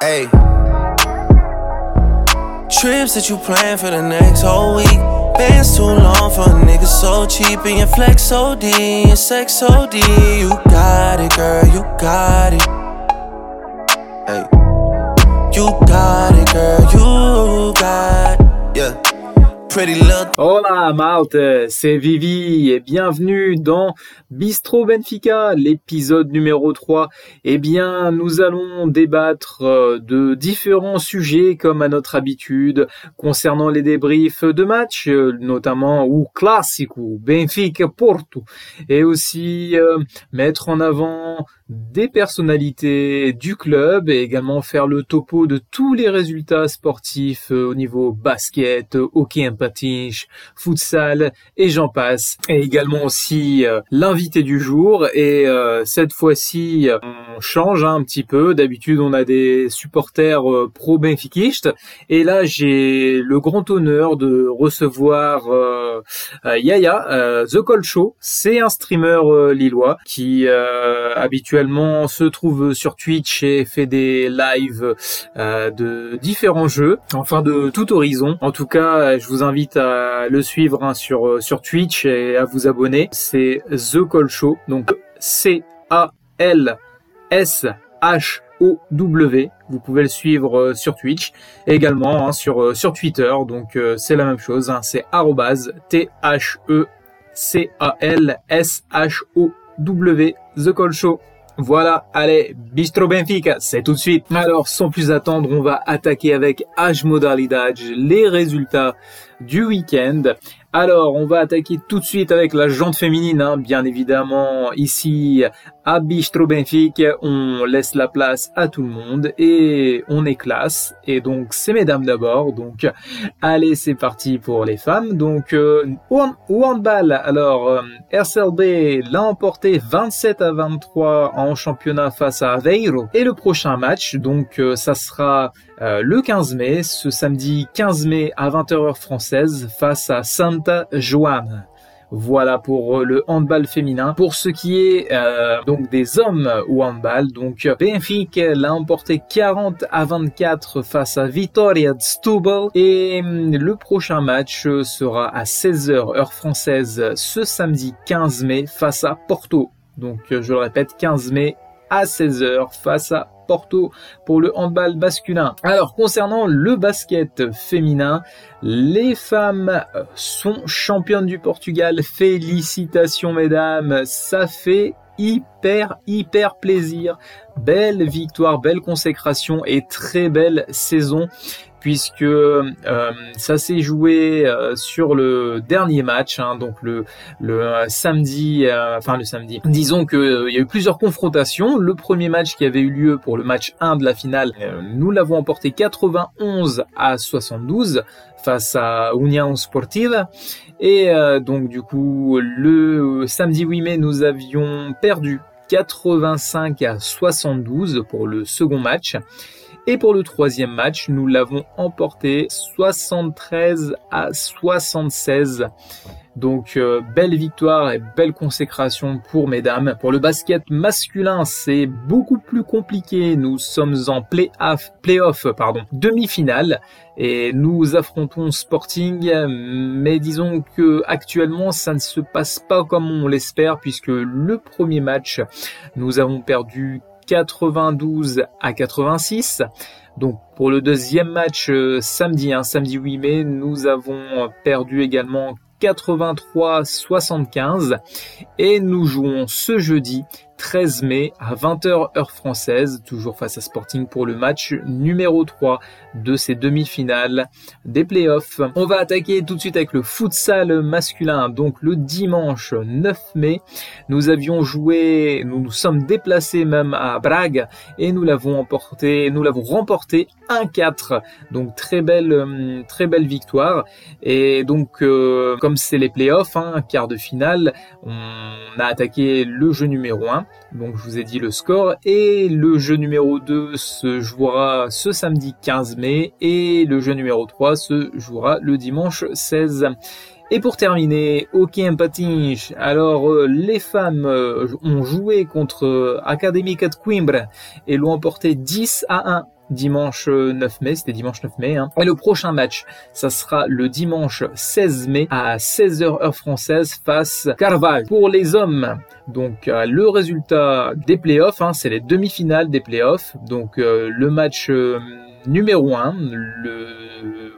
Hey. Trips that you plan for the next whole week. Bands too long for a nigga so cheap. And your flex OD, and sex OD. You got it, girl, you got it. Hey. You got it, Hola Malte, c'est Vivi et bienvenue dans Bistro Benfica, l'épisode numéro 3. Eh bien, nous allons débattre euh, de différents sujets comme à notre habitude concernant les débriefs de matchs, euh, notamment ou ou Benfica Porto et aussi euh, mettre en avant des personnalités du club et également faire le topo de tous les résultats sportifs au niveau basket, hockey futsal et j'en passe. Et également aussi euh, l'invité du jour et euh, cette fois-ci on change hein, un petit peu. D'habitude on a des supporters pro benfiquistes et là j'ai le grand honneur de recevoir Yaya The Cold Show. C'est un streamer lillois qui habituellement se trouve sur Twitch et fait des lives euh, de différents jeux, enfin de tout horizon. En tout cas, je vous invite à le suivre hein, sur euh, sur Twitch et à vous abonner. C'est The Call Show, donc C A L S H O W. Vous pouvez le suivre euh, sur Twitch également hein, sur sur Twitter. Donc c'est la même chose. Hein, c'est T H E C A L S H O W The Call Show. Voilà, allez, Bistro Benfica, c'est tout de suite. Alors, sans plus attendre, on va attaquer avec H Modalidad, les résultats du week-end. Alors, on va attaquer tout de suite avec la jante féminine, hein. bien évidemment. Ici, à Bistro Benfica, on laisse la place à tout le monde et on est classe. Et donc, c'est mesdames d'abord. Donc, allez, c'est parti pour les femmes. Donc, euh, handball. Alors, euh, RCLB l'a emporté 27 à 23 en championnat face à Aveiro. Et le prochain match, donc, euh, ça sera euh, le 15 mai, ce samedi 15 mai à 20h heure française face à Santa Joana. Voilà pour euh, le handball féminin. Pour ce qui est euh, donc des hommes au handball, donc Benfica l'a emporté 40 à 24 face à Vitoria Stubble et hum, le prochain match sera à 16h heure française ce samedi 15 mai face à Porto. Donc je le répète 15 mai à 16h face à Porto pour le handball masculin. Alors concernant le basket féminin, les femmes sont championnes du Portugal. Félicitations mesdames, ça fait hyper hyper plaisir. Belle victoire, belle consécration et très belle saison puisque euh, ça s'est joué euh, sur le dernier match, hein, donc le, le euh, samedi, enfin le samedi. Disons que il y a eu plusieurs confrontations. Le premier match qui avait eu lieu pour le match 1 de la finale, nous l'avons emporté 91 à 72 face à União Sportiva. Et donc du coup, le samedi 8 mai, nous avions perdu 85 à 72 pour le second match. Et pour le troisième match, nous l'avons emporté 73 à 76. Donc euh, belle victoire et belle consécration pour mesdames. Pour le basket masculin, c'est beaucoup plus compliqué. Nous sommes en play-off, play pardon, demi-finale et nous affrontons Sporting. Mais disons que actuellement, ça ne se passe pas comme on l'espère puisque le premier match, nous avons perdu 92 à 86. Donc pour le deuxième match euh, samedi, hein, samedi 8 mai, nous avons perdu également 83-75 et nous jouons ce jeudi 13 mai à 20h heure française, toujours face à Sporting pour le match numéro 3 de ces demi-finales des playoffs. On va attaquer tout de suite avec le futsal masculin. Donc le dimanche 9 mai, nous avions joué, nous nous sommes déplacés même à Braga et nous l'avons emporté, nous l'avons remporté 1-4. Donc très belle, euh, très belle victoire. Et donc euh, comme c'est les playoffs, hein, quart de finale, on a attaqué le jeu numéro 1 1. Donc je vous ai dit le score. Et le jeu numéro 2 se jouera ce samedi 15 mai. Et le jeu numéro 3 se jouera le dimanche 16 et pour terminer, hockey en patinage. Alors, euh, les femmes euh, ont joué contre euh, Académica de Coimbra et l'ont emporté 10 à 1 dimanche 9 mai, c'était dimanche 9 mai. Hein. Et le prochain match, ça sera le dimanche 16 mai à 16h heure française face Carval. Pour les hommes, donc le résultat des playoffs, hein, c'est les demi-finales des playoffs. Donc le match numéro 1, le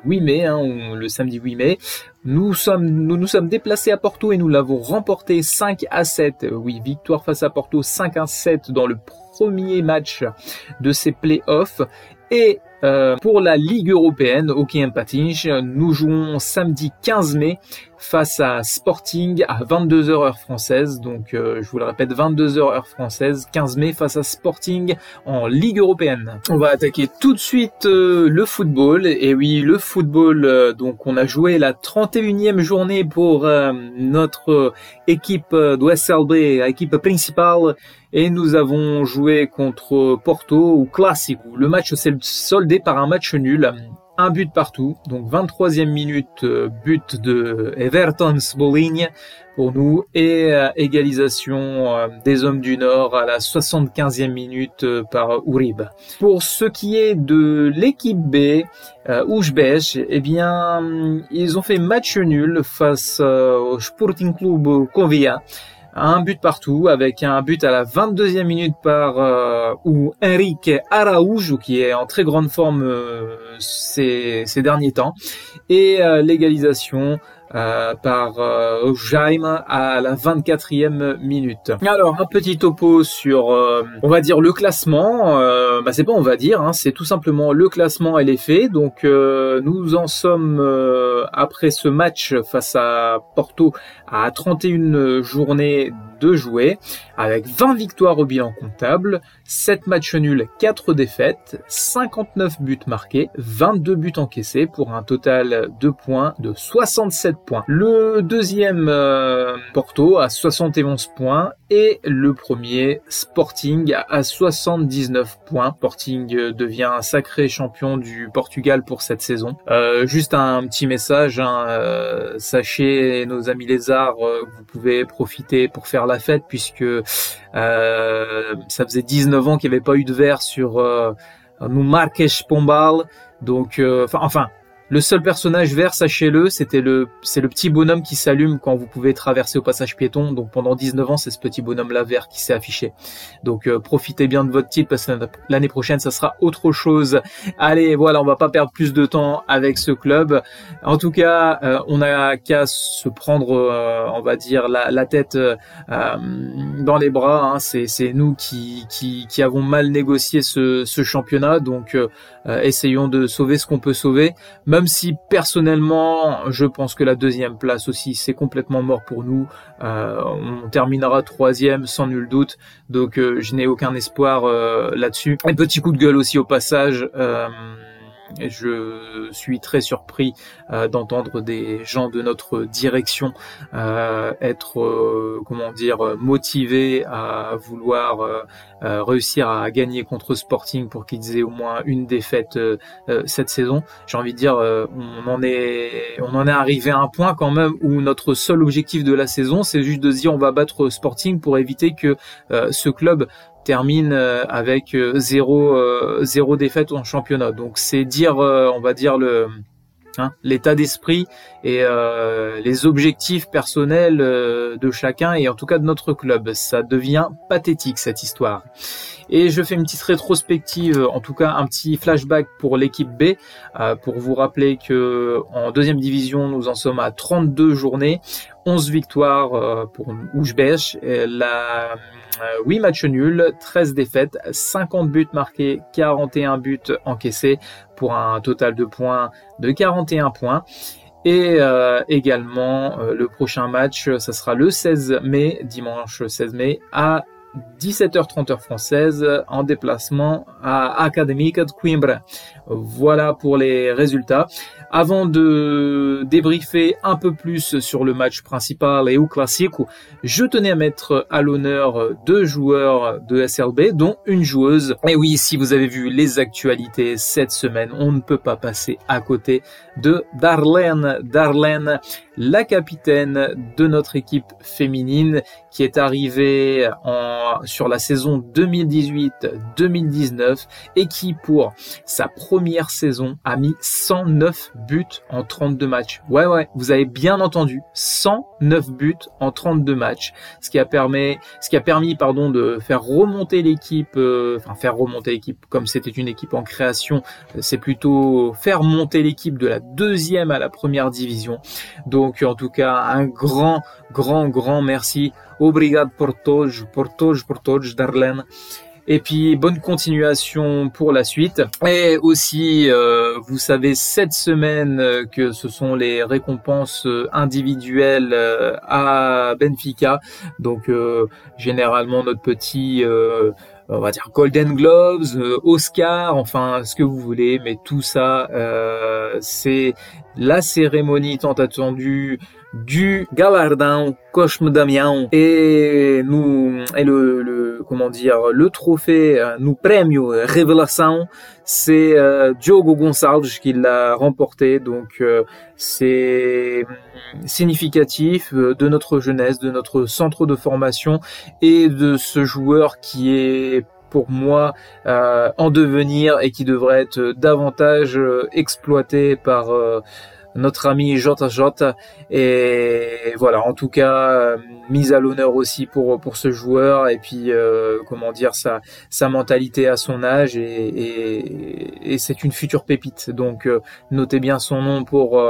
8 mai, hein, le samedi 8 mai. Nous sommes, nous nous sommes déplacés à Porto et nous l'avons remporté 5 à 7. Oui, victoire face à Porto 5 à 7 dans le premier match de ces playoffs. Et euh, pour la Ligue européenne, hockey patinage, nous jouons samedi 15 mai face à Sporting à 22h heure française. Donc euh, je vous le répète, 22h heure française, 15 mai face à Sporting en Ligue européenne. On va attaquer tout de suite euh, le football. Et oui, le football, donc on a joué la 31e journée pour notre équipe d'OSLB, équipe principale. Et nous avons joué contre Porto ou Classic. Le match s'est soldé par un match nul, un but partout, donc 23e minute, euh, but de Everton Boligne pour nous, et euh, égalisation euh, des hommes du Nord à la 75e minute par Uribe. Pour ce qui est de l'équipe B, Oujbech, eh bien, ils ont fait match nul face au Sporting Club Covia un but partout avec un but à la 22e minute par euh, ou Enrique Araújo qui est en très grande forme euh, ces, ces, derniers temps. Et euh, l'égalisation euh, par euh, Jaime à la 24e minute. Alors un petit topo sur, euh, on va dire le classement. Euh, bah c'est pas on va dire, hein, c'est tout simplement le classement et les faits. Donc nous en sommes après ce match face à Porto à 31 journées de jouer, avec 20 victoires au bilan comptable, 7 matchs nuls, 4 défaites, 59 buts marqués, 22 buts encaissés pour un total de points de 67 points. Le deuxième euh, Porto à 71 points et le premier Sporting à 79 points. Sporting devient un sacré champion du Portugal pour cette saison. Euh, juste un petit message, hein, euh, sachez nos amis lézards, euh, vous pouvez profiter pour faire la fête puisque euh, ça faisait 19 ans qu'il n'y avait pas eu de verre sur euh, nous Marques Pombal. Donc, enfin, enfin, le seul personnage vert, sachez-le, c'était le, c'est le petit bonhomme qui s'allume quand vous pouvez traverser au passage piéton. Donc pendant 19 ans, c'est ce petit bonhomme-là vert qui s'est affiché. Donc euh, profitez bien de votre titre parce que l'année prochaine, ça sera autre chose. Allez, voilà, on va pas perdre plus de temps avec ce club. En tout cas, euh, on a qu'à se prendre, euh, on va dire, la, la tête dans les bras. Hein. C'est, c'est nous qui, qui, qui, avons mal négocié ce, ce championnat. Donc essayons de sauver ce qu'on peut sauver si personnellement, je pense que la deuxième place aussi, c'est complètement mort pour nous. Euh, on terminera troisième sans nul doute, donc euh, je n'ai aucun espoir euh, là-dessus. Un petit coup de gueule aussi au passage je suis très surpris euh, d'entendre des gens de notre direction euh, être, euh, comment dire, motivés à vouloir réussir à gagner contre Sporting pour qu'ils aient au moins une défaite cette saison. J'ai envie de dire, on en est, on en est arrivé à un point quand même où notre seul objectif de la saison, c'est juste de dire on va battre Sporting pour éviter que ce club termine euh, avec euh, zéro, euh, zéro défaite en championnat. Donc c'est dire, on va dire le hein, l'état d'esprit et les objectifs personnels de chacun et en tout cas de notre club. Ça devient pathétique cette histoire. Et je fais une petite rétrospective, en tout cas un petit flashback pour l'équipe B, pour vous rappeler que en deuxième division, nous en sommes à 32 journées, 11 victoires pour Oujbech. La 8 euh, matchs nuls, 13 défaites, 50 buts marqués, 41 buts encaissés pour un total de points de 41 points. Et euh, également euh, le prochain match, ça sera le 16 mai, dimanche 16 mai, à 17h30 heure française en déplacement à Académica de Coimbra. Voilà pour les résultats. Avant de débriefer un peu plus sur le match principal et au classico, je tenais à mettre à l'honneur deux joueurs de SLB, dont une joueuse. Et oui, si vous avez vu les actualités cette semaine, on ne peut pas passer à côté de Darlene. Darlene, la capitaine de notre équipe féminine qui est arrivée en, sur la saison 2018-2019 et qui pour sa première saison a mis 109 buts en 32 matchs. Ouais ouais, vous avez bien entendu, 109 buts en 32 matchs, ce qui a permis ce qui a permis pardon de faire remonter l'équipe euh, enfin faire remonter l'équipe comme c'était une équipe en création, c'est plutôt faire monter l'équipe de la deuxième à la première division. Donc en tout cas, un grand grand grand merci. Obrigado por todos, por todos, por todos, Darlene. Et puis bonne continuation pour la suite. Et aussi, euh, vous savez cette semaine euh, que ce sont les récompenses euh, individuelles à Benfica. Donc généralement notre petit on va dire Golden Gloves, Oscar, enfin ce que vous voulez, mais tout ça, c'est la cérémonie tant attendue du galardão Cosme Damião et nous et le, le, comment dire le trophée euh, nous prêmio révélation c'est euh, Diogo Gonçalves qui l'a remporté. Donc euh, c'est significatif de notre jeunesse de notre centre de formation et de ce joueur qui est pour moi en devenir et qui devrait être davantage exploité par notre ami Jota Jota. Et voilà en tout cas euh, mise à l'honneur aussi pour pour ce joueur. Et puis euh, comment dire sa sa mentalité à son âge. Et, et, et c'est une future pépite. Donc euh, notez bien son nom pour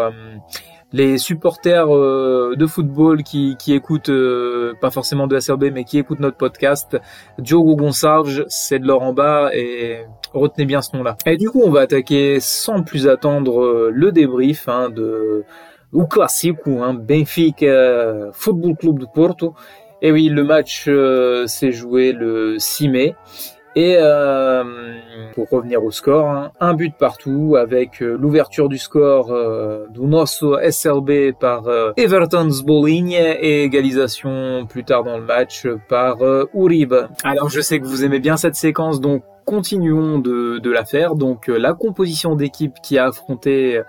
les supporters euh, de football qui, qui écoutent, euh, pas forcément de SRB, mais qui écoutent notre podcast, Diogo Gonçalves, c'est de l'or en bas et retenez bien ce nom-là. Et du coup, on va attaquer sans plus attendre euh, le débrief hein, de ou classique ou hein, Benfica Football Club de Porto. Et oui, le match s'est joué le 6 mai. Et euh, pour revenir au score, hein, un but partout avec euh, l'ouverture du score euh, du nosso SLB par euh, Everton Zboling et égalisation plus tard dans le match par Uribe. Alors je sais que vous aimez bien cette séquence, donc continuons de, de la faire. Donc la composition d'équipe qui a affronté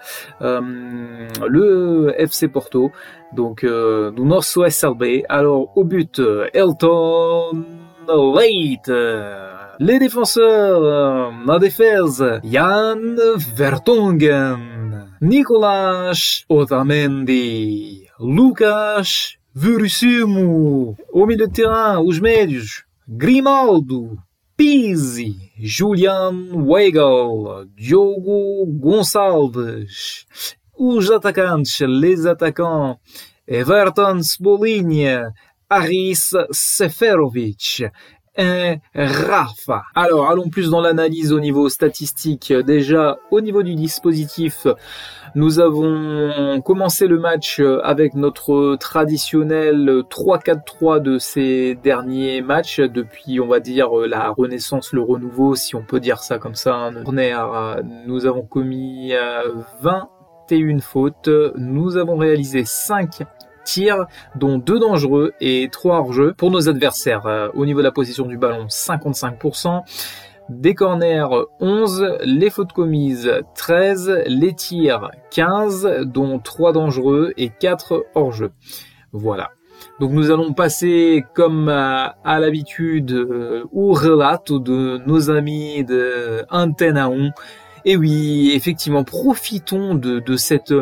le FC Porto, donc du nosso SLB. Alors au but, Elton Leite les défenseurs, la défense, Jan Vertonghen, Nicolas Otamendi, Lucas Vurusumu, au milieu de terrain, os médios, Grimaldo, Pizzi, Julian Weigel, Diogo Gonçalves, os atacantes, les attaquants, Everton Spolinha, Aris Seferovic, un. Alors, allons plus dans l'analyse au niveau statistique. Déjà, au niveau du dispositif, nous avons commencé le match avec notre traditionnel 3-4-3 de ces derniers matchs depuis, on va dire, la renaissance, le renouveau, si on peut dire ça comme ça. Hein. Nous avons commis 21 fautes. Nous avons réalisé 5 tirs, dont deux dangereux et trois hors-jeu. Pour nos adversaires, euh, au niveau de la position du ballon, 55%. Des corners 11, les fautes commises 13, les tirs 15, dont 3 dangereux et 4 hors-jeu. Voilà. Donc nous allons passer comme à, l'habitude euh, au relato de nos amis de Antenne 1 et oui, effectivement, profitons de, cette,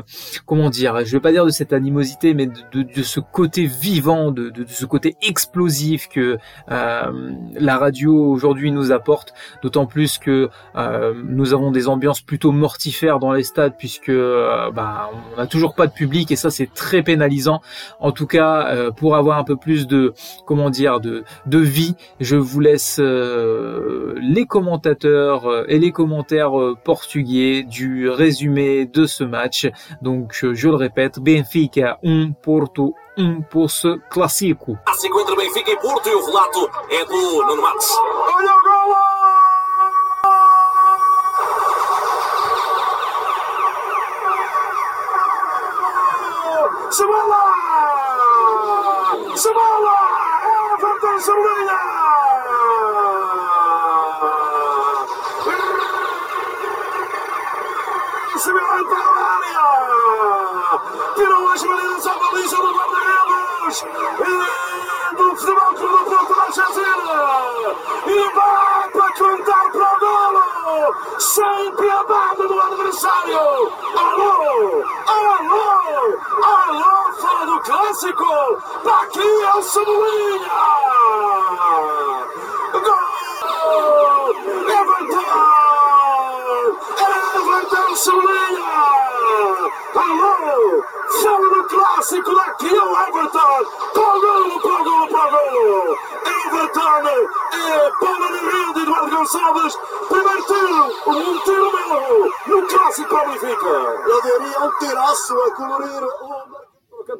comment dire, je vais pas dire de cette animosité, mais de, ce côté vivant, de, ce côté explosif que euh, la radio aujourd'hui nous apporte. D'autant plus que euh, nous avons des ambiances plutôt mortifères dans les stades, puisque euh, bah, on n'a toujours pas de public et ça c'est très pénalisant. En tout cas, euh, pour avoir un peu plus de, comment dire, de, de vie, je vous laisse euh, les commentateurs et les commentaires portugais du résumé de ce match. Donc, je le répète, Benfica 1, Porto 1 pour ce clássico. Clássico entre Benfica e Porto e o relato é do Nuno Matos. Olha o golo! Cebola! Cebola! Everton Cebolinha! Do futebol Clube do Porto da Argentina! E vai para cantar para o golo! Sem piedade do adversário! Alô! Alô! Alô! Fora do clássico! Daqui é o Cebolinha! Gol! Everton! Cebolinha! Alô! Fora do clássico! Daqui é o Everton! Para o golo! Para o golo! Para o golo! Everton! É bola de rede, Eduardo Gonçalves! Primeiro tiro! Um tiro meu! No clássico para o! Eu diria um tiraço a colorir o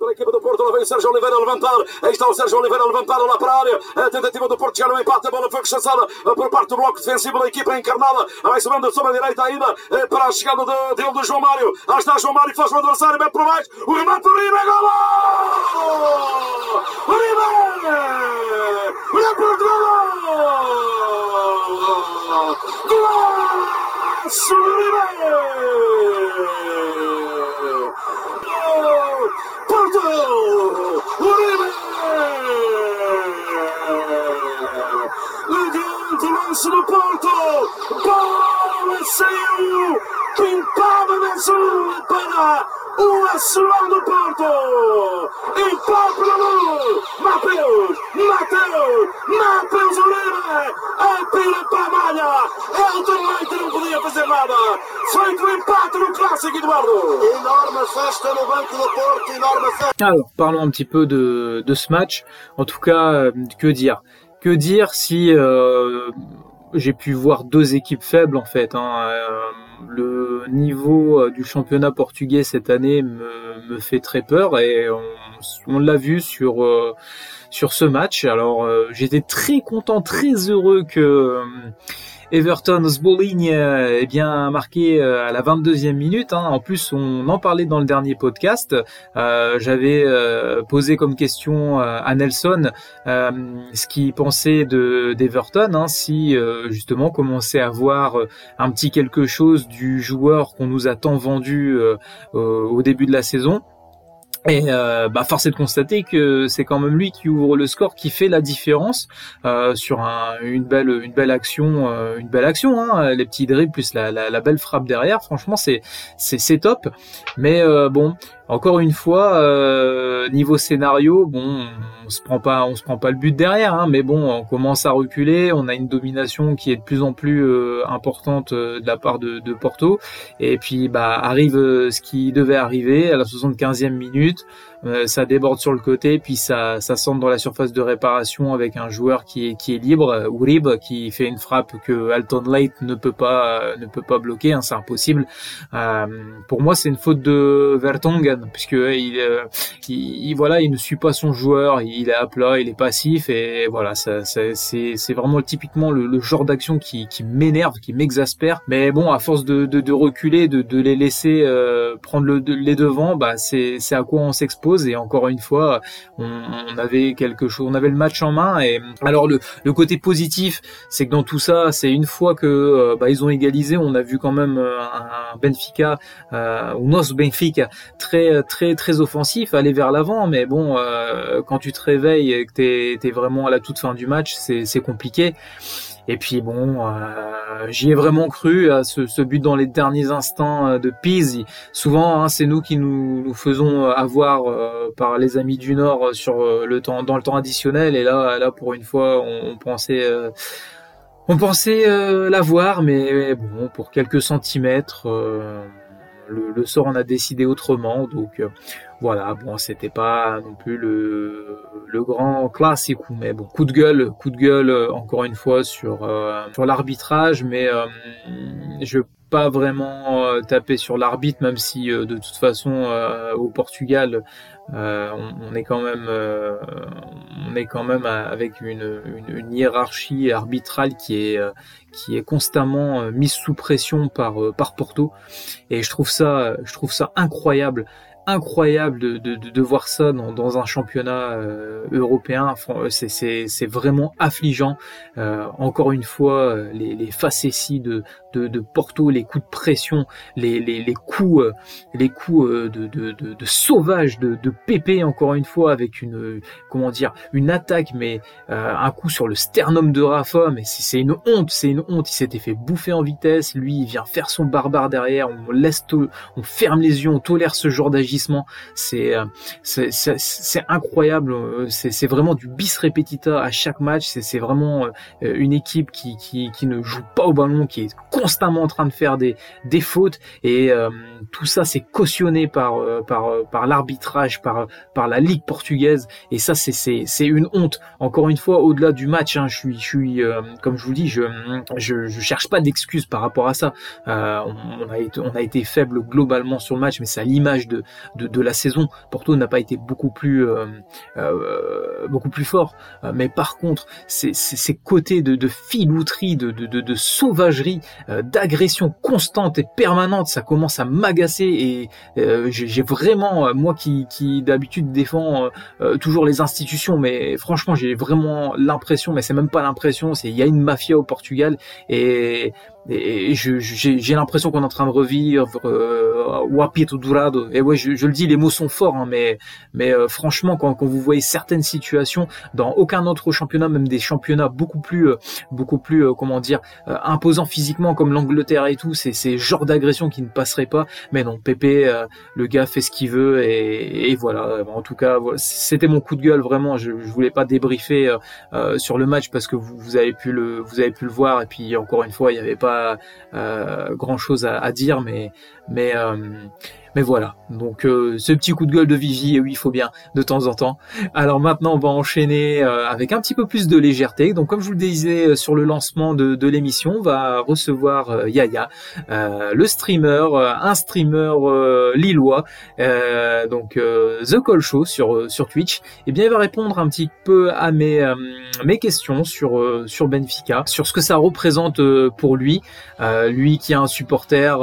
Da equipa do Porto, lá vem o Sérgio Oliveira a levantar. Aí está o Sérgio Oliveira a levantar lá para a área. A tentativa do Porto chegar no empate. A bola foi rechaçada por parte do bloco defensivo da equipa encarnada. Vai subindo sobre a direita ainda para a chegada de, dele do João Mário. Lá está João Mário, faz o adversário, mete por baixo. O remate do Uribe, golo! Uribe! Olha para o golo! Golaço do Uribe! Porto! Mateus! Mateus! Mateus Uribe! Atira para a malha! Elton Leite não podia fazer nada! Feito o empate no clássico, Eduardo! Enorme festa no banco do Porto, enorme festa. Alors, parlons un petit peu de, de ce match. En tout cas, euh, que dire? Que dire si euh, j'ai pu voir deux équipes faibles en fait. Hein. Euh, le niveau euh, du championnat portugais cette année me, fait très peur et on, l'a vu sur euh, sur ce match. Alors euh, j'étais très content, très heureux que Everton Sbolling euh, eh bien marqué euh, à la 22e minute. Hein. En plus, on en parlait dans le dernier podcast. Euh, J'avais posé comme question à Nelson ce qu'il pensait de d'Everton, hein, si justement commençait à voir un petit quelque chose du joueur qu'on nous a tant vendu au début de la saison. Et euh, bah force est de constater que c'est quand même lui qui ouvre le score, qui fait la différence euh, sur un, une belle action, euh, une belle action. Hein, les petits dribbles plus la, la, belle frappe derrière. Franchement, c'est c'est top. Mais bon, encore une fois, euh, niveau scénario, bon, on se prend pas, on se prend pas le but derrière, hein, mais bon, on commence à reculer, on a une domination qui est de plus en plus euh, importante euh, de la part de, de Porto, et puis bah arrive ce qui devait arriver à la 75e minute, euh, ça déborde sur le côté, puis ça, ça centre dans la surface de réparation avec un joueur qui est, qui est libre, euh, qui fait une frappe que Alton Light ne peut pas, euh, ne peut pas bloquer, hein, c'est impossible. Euh, pour moi, c'est une faute de Vertonghen, puisque il, il, il- voilà, il ne suit pas son joueur, il est à plat, il est passif, et voilà, ça, ça- c'est, c'est vraiment typiquement le, le genre d'action qui, qui m'énerve, qui m'exaspère. Mais bon, à force de, de, de reculer, de, de les laisser prendre le, les devants, bah c'est, c'est à quoi on s'expose. Et encore une fois, on, avait quelque chose, on avait le match en main. Et alors le, côté positif, c'est que dans tout ça, c'est une fois que euh, bah, ils ont égalisé, on a vu quand même euh, un Benfica, euh, ou Nos Benfica, très très très offensif, aller vers l'avant. Mais bon, euh, quand tu te réveilles et que t'es es vraiment à la toute fin du match, c'est compliqué. Et puis bon, euh, j'y ai vraiment cru à ce, but dans les derniers instants euh, de Pise. Souvent, hein, c'est nous qui nous, faisons avoir euh, par les amis du Nord sur le temps, dans le temps additionnel. Et là, là pour une fois, on, pensait, on pensait l'avoir, mais bon, pour quelques centimètres. le, le sort en a décidé autrement, donc voilà. Bon, c'était pas non plus le, grand classique, mais bon, coup de gueule, coup de gueule euh, encore une fois sur euh, sur l'arbitrage, mais euh, je pas vraiment euh, taper sur l'arbitre, même si de toute façon au Portugal, on, est quand même, on est quand même avec une, une, hiérarchie arbitrale qui est qui est constamment mise sous pression par par Porto, et je trouve ça, je trouve ça incroyable incroyable de, de, de, voir ça dans, dans un championnat euh, européen. C'est vraiment affligeant. Euh, encore une fois, les, les facéties de, de, de, Porto, les coups de pression, les, les, les coups, euh, les coups euh, de, de, sauvage de, de Pépé, encore une fois, avec une, comment dire, une attaque, mais un coup sur le sternum de Rafa, mais c'est une honte, c'est une honte. Il s'était fait bouffer en vitesse. Lui, il vient faire son barbare derrière. On laisse, on ferme les yeux, on tolère ce genre d'agissement euh, c'est c'est incroyable. Euh, c'est vraiment du bis repetita à chaque match. C'est vraiment euh, une équipe qui, qui, qui ne joue pas au ballon, qui est constamment en train de faire des, des fautes. Et tout ça, c'est cautionné par, par, par l'arbitrage, par, par la Ligue portugaise. Et ça, c'est une honte. Encore une fois, au-delà du match, hein, je suis, je suis comme je vous dis, je, je, je cherche pas d'excuses par rapport à ça. on, a été, on a été faible globalement sur le match, mais c'est à l'image de, de, la saison. Porto n'a pas été beaucoup plus euh, euh, beaucoup plus fort, euh, mais par contre, ces, côtés de, de filouterie, de, de, de sauvagerie, d'agression constante et permanente, ça commence à m'agacer et j'ai vraiment moi qui, qui d'habitude défend toujours les institutions, mais franchement j'ai vraiment l'impression, mais c'est même pas l'impression, c'est il y a une mafia au Portugal et et j'ai l'impression qu'on est en train de revivre euh, Wapito Durado. Et ouais, je, je, le dis, les mots sont forts, hein, mais mais euh, franchement, quand, quand, vous voyez certaines situations dans aucun autre championnat, même des championnats beaucoup plus euh, beaucoup plus euh, comment dire imposants physiquement comme l'Angleterre et tout, c'est ces genres d'agression qui ne passeraient pas. Mais non, Pépé, le gars fait ce qu'il veut et, et, voilà. En tout cas, c'était mon coup de gueule vraiment. Je, je voulais pas débriefer sur le match parce que vous, vous avez pu le vous avez pu le voir et puis encore une fois, il n'y avait pas euh, grand chose à, dire, mais euh, mais voilà, donc euh, ce petit coup de gueule de Vivi, oui, il faut bien de temps en temps. Alors maintenant, on va enchaîner euh, avec un petit peu plus de légèreté. Donc comme je vous le disais euh, sur le lancement de, de l'émission, on va recevoir Yaya, le streamer, un streamer lillois, donc The Call Show sur sur Twitch. Et eh bien, il va répondre un petit peu à mes mes questions sur sur Benfica, sur ce que ça représente pour lui, lui qui est un supporter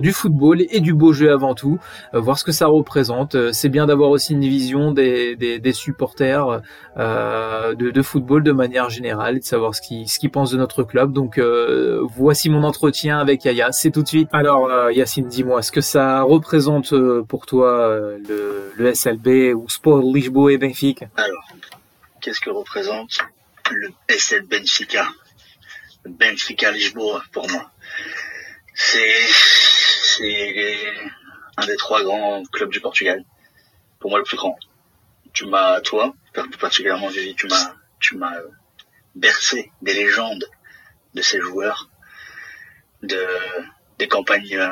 du football et du beau jeu avant tout, euh, voir ce que ça représente. Euh, c'est bien d'avoir aussi une vision des, supporters euh, de, football de manière générale, de savoir ce qu'ils pensent de notre club. Donc voici mon entretien avec Yaya. C'est tout de suite. Alors Yacine, dis-moi, ce que ça représente pour toi le, le SLB ou Sport Lisboa et Benfica? Alors, qu'est-ce que représente le SL Benfica? Benfica Lisboa pour moi. C'est un des trois grands clubs du Portugal. Pour moi, le plus grand. Tu m'as, toi, particulièrement Vivi, tu m'as, tu m'as euh, bercé des légendes de ces joueurs, de, des campagnes euh,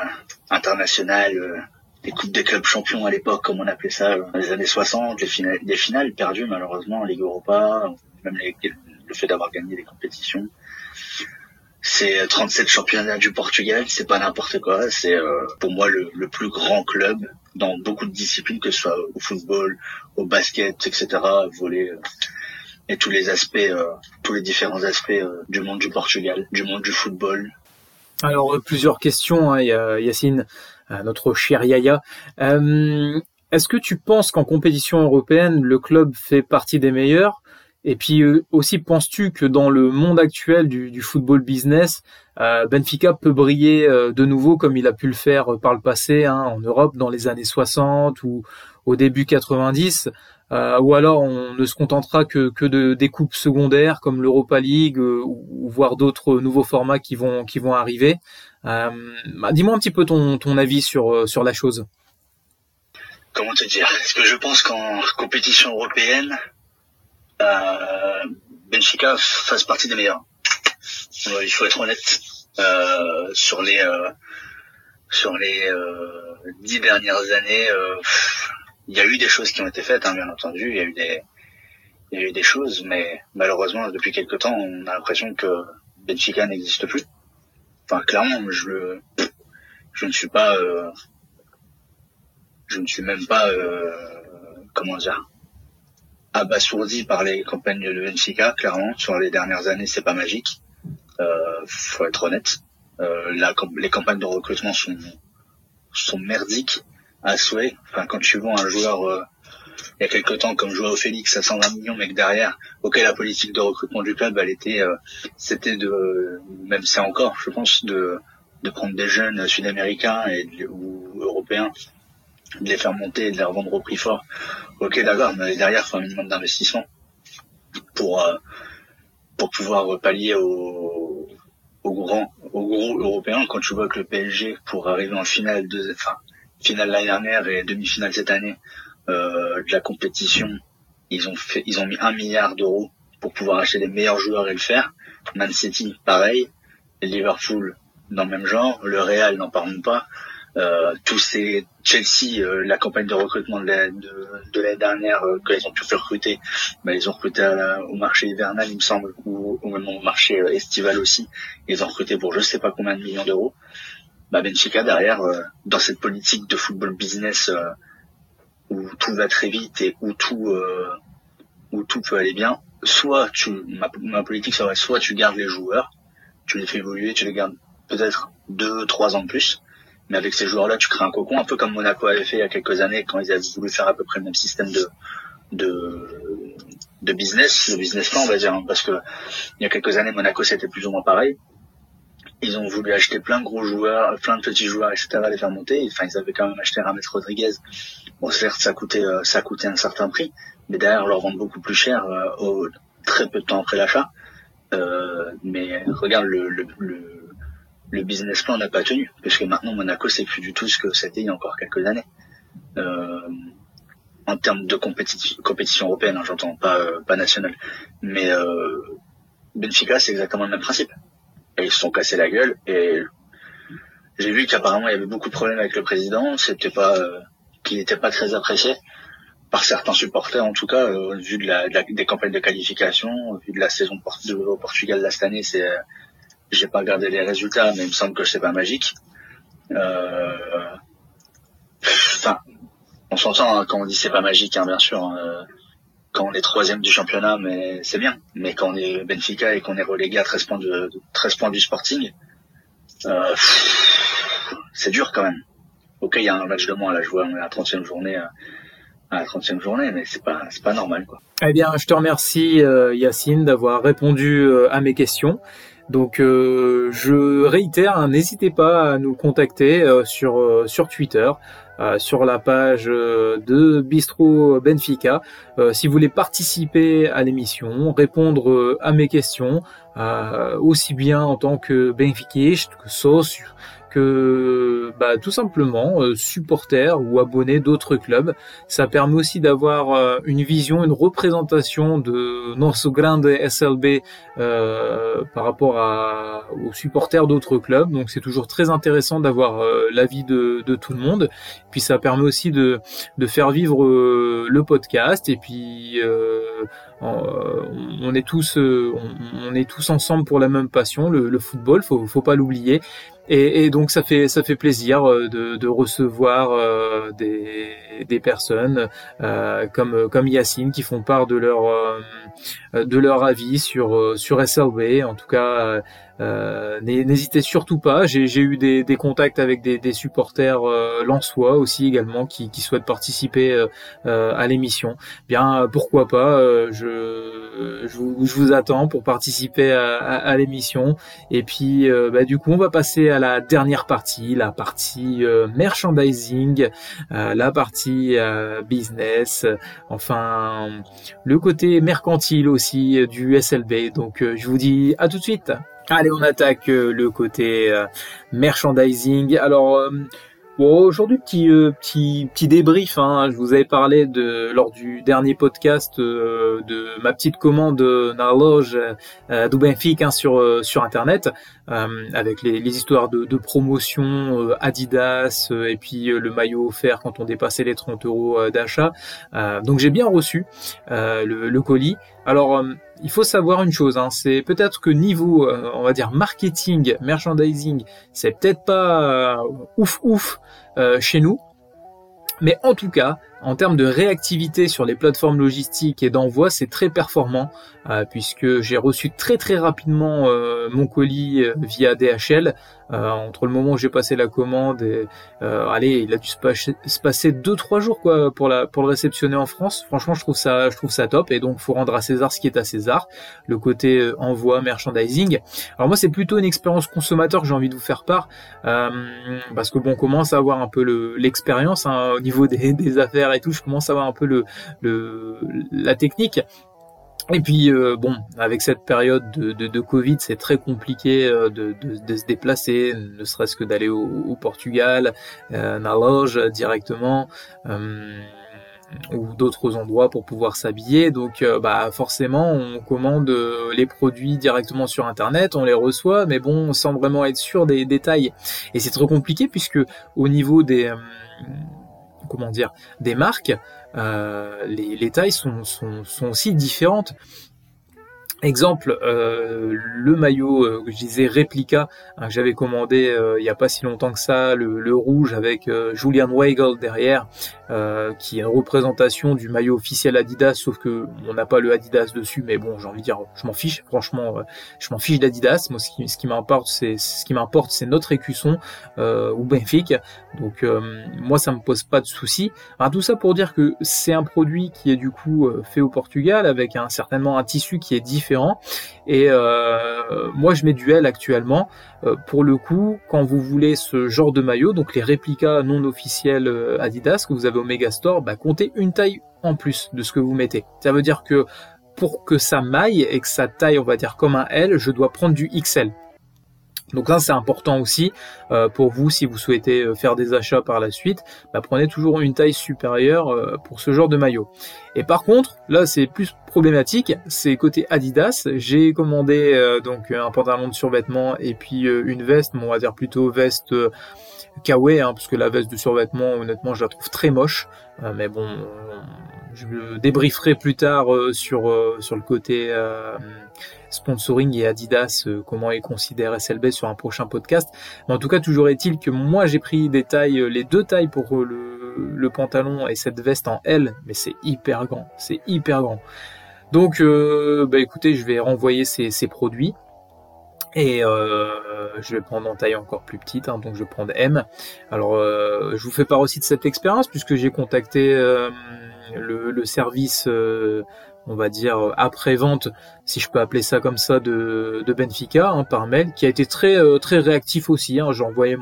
internationales, euh, des coupes des clubs champions à l'époque, comme on appelait ça, dans les années 60, des finales, des finales perdues malheureusement en Ligue Europa, même le fait d'avoir gagné des compétitions c'est 37 championnats du Portugal, c'est pas n'importe quoi. C'est euh, pour moi le, le, plus grand club dans beaucoup de disciplines, que ce soit au football, au basket, etc., voler euh, et tous les aspects, euh, tous les différents aspects du monde du Portugal, du monde du football. Alors plusieurs questions, hein, Yacine, notre cher Yaya. Est-ce que tu penses qu'en compétition européenne, le club fait partie des meilleurs et puis euh, aussi, penses-tu que dans le monde actuel du, football business, euh, Benfica peut briller euh, de nouveau comme il a pu le faire par le passé hein, en Europe dans les années 60 ou au début 90 ou alors on ne se contentera que, que de des coupes secondaires comme l'Europa League ou, voire d'autres nouveaux formats qui vont qui vont arriver. Bah, dis-moi un petit peu ton, ton avis sur sur la chose. Comment te dire? Est-ce que je pense qu'en compétition européenne, euh, Benfica fasse partie des meilleurs. il faut être honnête. Euh, sur les euh, sur les dix dernières années, il y a eu des choses qui ont été faites, hein, bien entendu. Il y a eu des il y a eu des choses, mais malheureusement, depuis quelque temps, on a l'impression que Benfica n'existe plus. enfin clairement, je je ne suis pas, euh, je ne suis même pas, euh, comment dire, abasourdi par les campagnes de Benfica. Clairement, sur les dernières années, c'est pas magique. Euh, faut être honnête. Euh, les campagnes de recrutement sont sont merdiques à souhait. Enfin, quand tu vois un joueur euh, il y a quelques temps comme au Félix à 120 millions, mais derrière, ok, la politique de recrutement du club, elle était, euh, c'était de, même c'est encore, je pense, de de prendre des jeunes sud-américains et ou européens, de les faire monter et de les revendre au prix fort. Ok, d'accord, mais derrière, il faut un minimum d'investissement pour euh, pour pouvoir pallier aux au grands, au gros européens. Quand tu vois que le PSG, pour arriver en finale, de, enfin, finale l'année dernière et demi-finale cette année euh, de la compétition, ils ont fait, ils ont mis un milliard d'euros pour pouvoir acheter les meilleurs joueurs et le faire. Man City, pareil. Liverpool, dans le même genre. Le Real, n'en parlons pas. Euh, tous ces Chelsea, euh, la campagne de recrutement de l'année de, dernière, euh, quand ils ont pu faire recruter, bah, ils ont recruté au marché hivernal, il me semble, ou même au marché euh, estival aussi. Ils ont recruté pour je sais pas combien de millions d'euros. Bah, Benfica derrière, dans cette politique de football business où tout va très vite et où tout où tout peut aller bien, soit tu ma, ma politique serait soit tu gardes les joueurs, tu les fais évoluer, tu les gardes peut-être deux, trois ans de plus. Mais avec ces joueurs-là, tu crées un cocon, un peu comme Monaco avait fait il y a quelques années quand ils avaient voulu faire à peu près le même système de de, de business, de business plan, on va dire, hein, parce que il y a quelques années, Monaco c'était plus ou moins pareil. Ils ont voulu acheter plein de gros joueurs, plein de petits joueurs, etc., les faire monter. Enfin, ils avaient quand même acheté Rames Rodriguez. Bon, certes, ça coûtait, euh, ça coûtait un certain prix, mais derrière, leur vendre beaucoup plus cher euh, au, très peu de temps après l'achat. Euh, mais regarde, le, le, le, business plan n'a pas tenu, parce que maintenant Monaco c'est plus du tout ce que c'était il y a encore quelques années. Euh, en termes de compétition, européenne, hein, j'entends pas euh, nationale, mais euh, Benfica c'est exactement le même principe. Et ils se sont cassés la gueule et j'ai vu qu'apparemment il y avait beaucoup de problèmes avec le président, c'était pas euh, qu'il n'était pas très apprécié par certains supporters en tout cas euh, vu de la, des campagnes de qualification vu de la saison au Portugal là cette année c'est j'ai pas regardé les résultats mais il me semble que c'est pas magique euh, enfin on s'entend hein, quand on dit c'est pas magique hein, bien sûr hein, quand on est troisième du championnat mais c'est bien mais quand on est Benfica et qu'on est relégué à 13 points de 13 points du Sporting c'est dur quand même ok il y a un match de moins à la jouer à la 30e journée à la 30e journée, mais c'est pas, pas normal, quoi. Eh bien, je te remercie, euh, Yacine, d'avoir répondu euh, à mes questions. Donc, euh, je réitère, hein, n'hésitez pas à nous contacter sur, sur Twitter, sur la page de Bistro Benfica. si vous voulez participer à l'émission, répondre à mes questions, aussi bien en tant que Benfiquiste que sauce que bah, tout simplement euh, supporter ou abonné d'autres clubs. Ça permet aussi d'avoir euh, une vision, une représentation de notre grande SLB euh, par rapport à, aux supporters d'autres clubs. Donc c'est toujours très intéressant d'avoir l'avis de, de, tout le monde. Puis ça permet aussi de, de faire vivre le podcast et puis on est tous on, est tous ensemble pour la même passion, le, le football, faut faut pas l'oublier. Et, et, donc ça fait ça fait plaisir euh, de, de recevoir euh, des, des personnes euh, comme comme Yacine qui font part de leur euh, de leur avis sur sur SLB. En tout cas, euh, n'hésitez surtout pas. J'ai eu des, des, contacts avec des, des supporters euh, aussi également qui, qui souhaitent participer euh, euh, à l'émission. Bien, pourquoi pas je, je vous, je, vous, attends pour participer à, à, l'émission. Et puis, bah, du coup, on va passer à la dernière partie, la partie merchandising, la partie business, enfin le côté mercantile aussi du SLB. Donc, je vous dis à tout de suite. Allez, on attaque euh, le côté euh, merchandising. Alors, euh, bon, aujourd'hui petit petit petit débrief. Hein. Je vous avais parlé de lors du dernier podcast de ma petite commande dans la loge du hein, sur sur internet avec les, histoires de, promotion Adidas et puis le maillot offert quand on dépassait les 30 euros d'achat. donc j'ai bien reçu le, colis. Alors, il faut savoir une chose, hein, c'est peut-être que niveau, on va dire marketing, merchandising, c'est peut-être pas ouf ouf chez nous, mais en tout cas, en termes de réactivité sur les plateformes logistiques et d'envoi, c'est très performant euh, puisque j'ai reçu très très rapidement euh, mon colis euh, via DHL. entre le moment où j'ai passé la commande et allez, il a dû se, passer 2-3 jours quoi pour la pour le réceptionner en France. Franchement, je trouve ça je trouve ça top et donc faut rendre à César ce qui est à César. Le côté envoi, merchandising. Alors moi, c'est plutôt une expérience consommateur que j'ai envie de vous faire part parce que bon, on commence à avoir un peu l'expérience hein, au niveau des, des affaires et tout, je commence à avoir un peu le, la technique. Et puis euh, bon, avec cette période de, Covid, c'est très compliqué euh, de, se déplacer, ne serait-ce que d'aller au, Portugal, euh, à loge directement. Euh, ou d'autres endroits pour pouvoir s'habiller. Donc bah forcément on commande les produits directement sur internet, on les reçoit, mais bon sans vraiment être sûr des détails. Et c'est trop compliqué puisque au niveau des comment dire, des marques, euh, les, tailles sont, sont, aussi différentes. Exemple, euh, le maillot euh, que je disais réplica hein, que j'avais commandé il n'y a pas si longtemps que ça, le, rouge avec Julian Weigel derrière, qui est une représentation du maillot officiel Adidas, sauf que on n'a pas le Adidas dessus, mais bon, j'ai envie de dire, je m'en fiche, franchement, je m'en fiche d'Adidas. Moi, ce qui, ce qui m'importe, c'est ce qui m'importe, c'est notre écusson ou Benfica. Donc euh, moi ça me pose pas de soucis. tout ça pour dire que c'est un produit qui est du coup euh, fait au Portugal avec un certainement un tissu qui est différent. Et euh, moi je mets du L actuellement. pour le coup, quand vous voulez ce genre de maillot, donc les réplicas non officiels Adidas que vous avez au Megastore, bah, comptez une taille en plus de ce que vous mettez. Ça veut dire que pour que ça maille et que ça taille, on va dire comme un L, je dois prendre du XL. Donc ça c'est important aussi euh, pour vous si vous souhaitez euh, faire des achats par la suite, bah, prenez toujours une taille supérieure euh, pour ce genre de maillot. Et par contre, là c'est plus problématique, c'est côté Adidas. J'ai commandé donc un pantalon de survêtement et puis une veste, on va dire plutôt veste kawaii, hein, parce que la veste de survêtement honnêtement je la trouve très moche. mais bon, je débrieferai plus tard sur sur le côté sponsoring et Adidas, euh, comment ils considèrent SLB sur un prochain podcast. Mais en tout cas, toujours est-il que moi j'ai pris des tailles, euh, les deux tailles pour euh, le, pantalon et cette veste en L, mais c'est hyper grand, c'est hyper grand. Donc, bah écoutez, je vais renvoyer ces, produits. Et je vais prendre en taille encore plus petite, hein, donc je vais prendre M. Alors, je vous fais part aussi de cette expérience puisque j'ai contacté le, le, service on va dire euh, après vente, si je peux appeler ça comme ça, de, Benfica hein, par mail, qui a été très euh, très réactif aussi. Hein. J'ai envoyé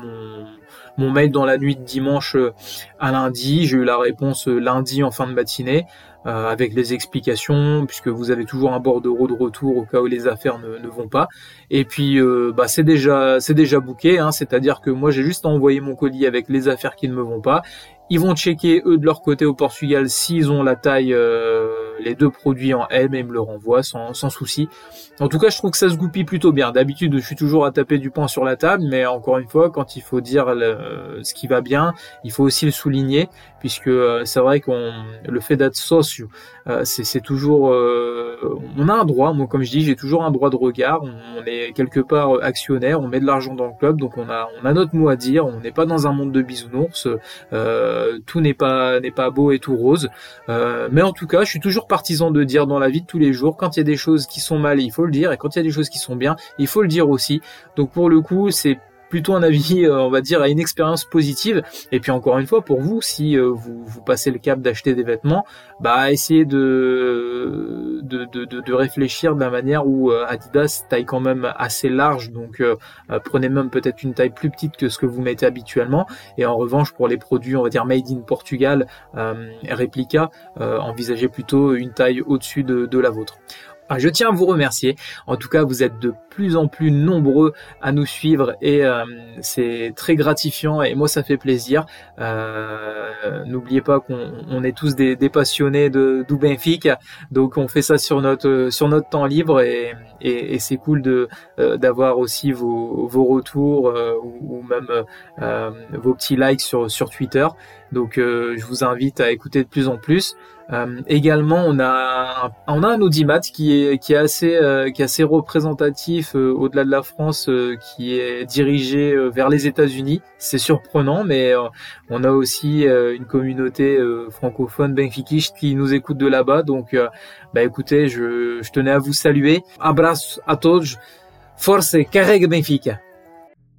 mon mail dans la nuit de dimanche euh, à lundi, j'ai eu la réponse lundi en fin de matinée. avec les explications, puisque vous avez toujours un bordereau de retour au cas où les affaires ne, vont pas. Et puis, bah, c'est déjà, c'est déjà booké, hein, c'est-à-dire que moi j'ai juste envoyé mon colis avec les affaires qui ne me vont pas, ils vont checker eux de leur côté au Portugal s'ils ont la taille, euh, les deux produits en M et me le renvoient sans, sans souci. En tout cas, je trouve que ça se goupille plutôt bien. D'habitude, je suis toujours à taper du poing sur la table, mais encore une fois, quand il faut dire ce qui va bien, il faut aussi le souligner, puisque euh, c'est vrai qu'on le fait d'être socio, euh, c'est toujours, on a un droit. Moi, comme je dis, j'ai toujours un droit de regard. On, est quelque part actionnaire, on met de l'argent dans le club, donc on a, on a notre mot à dire. On n'est pas dans un monde de bisounours. Euh, euh, tout n'est pas n'est pas beau et tout rose. Euh, mais en tout cas, je suis toujours partisan de dire dans la vie de tous les jours, quand il y a des choses qui sont mal, il faut le dire, et quand il y a des choses qui sont bien, il faut le dire aussi. Donc pour le coup, c'est plutôt un avis, euh, on va dire, à une expérience positive. Et puis encore une fois, pour vous, si euh, vous, vous passez le cap d'acheter des vêtements, bah essayez de de, de, réfléchir de la manière où euh, Adidas taille quand même assez large, donc prenez même peut-être une taille plus petite que ce que vous mettez habituellement. Et en revanche, pour les produits, on va dire made in Portugal, réplica, envisagez plutôt une taille au-dessus de, de la vôtre. Ah, je tiens à vous remercier. En tout cas, vous êtes de plus en plus nombreux à nous suivre et euh, c'est très gratifiant et moi ça fait plaisir. Euh, n'oubliez pas qu'on est tous des, passionnés de donc on fait ça sur notre sur notre temps libre et, c'est cool euh, d'avoir aussi vos, vos retours ou, même vos petits likes sur sur Twitter. Donc je vous invite à écouter de plus en plus. Euh, également, on a un, on a un audimat qui est qui est assez euh, qui est assez représentatif euh, au-delà de la France, qui est dirigé vers les États-Unis. C'est surprenant, mais on a aussi une communauté francophone benfiquiste qui nous écoute de là-bas. Donc, bah écoutez, je, je tenais à vous saluer. Abraço a todos. Force carrega Benfica.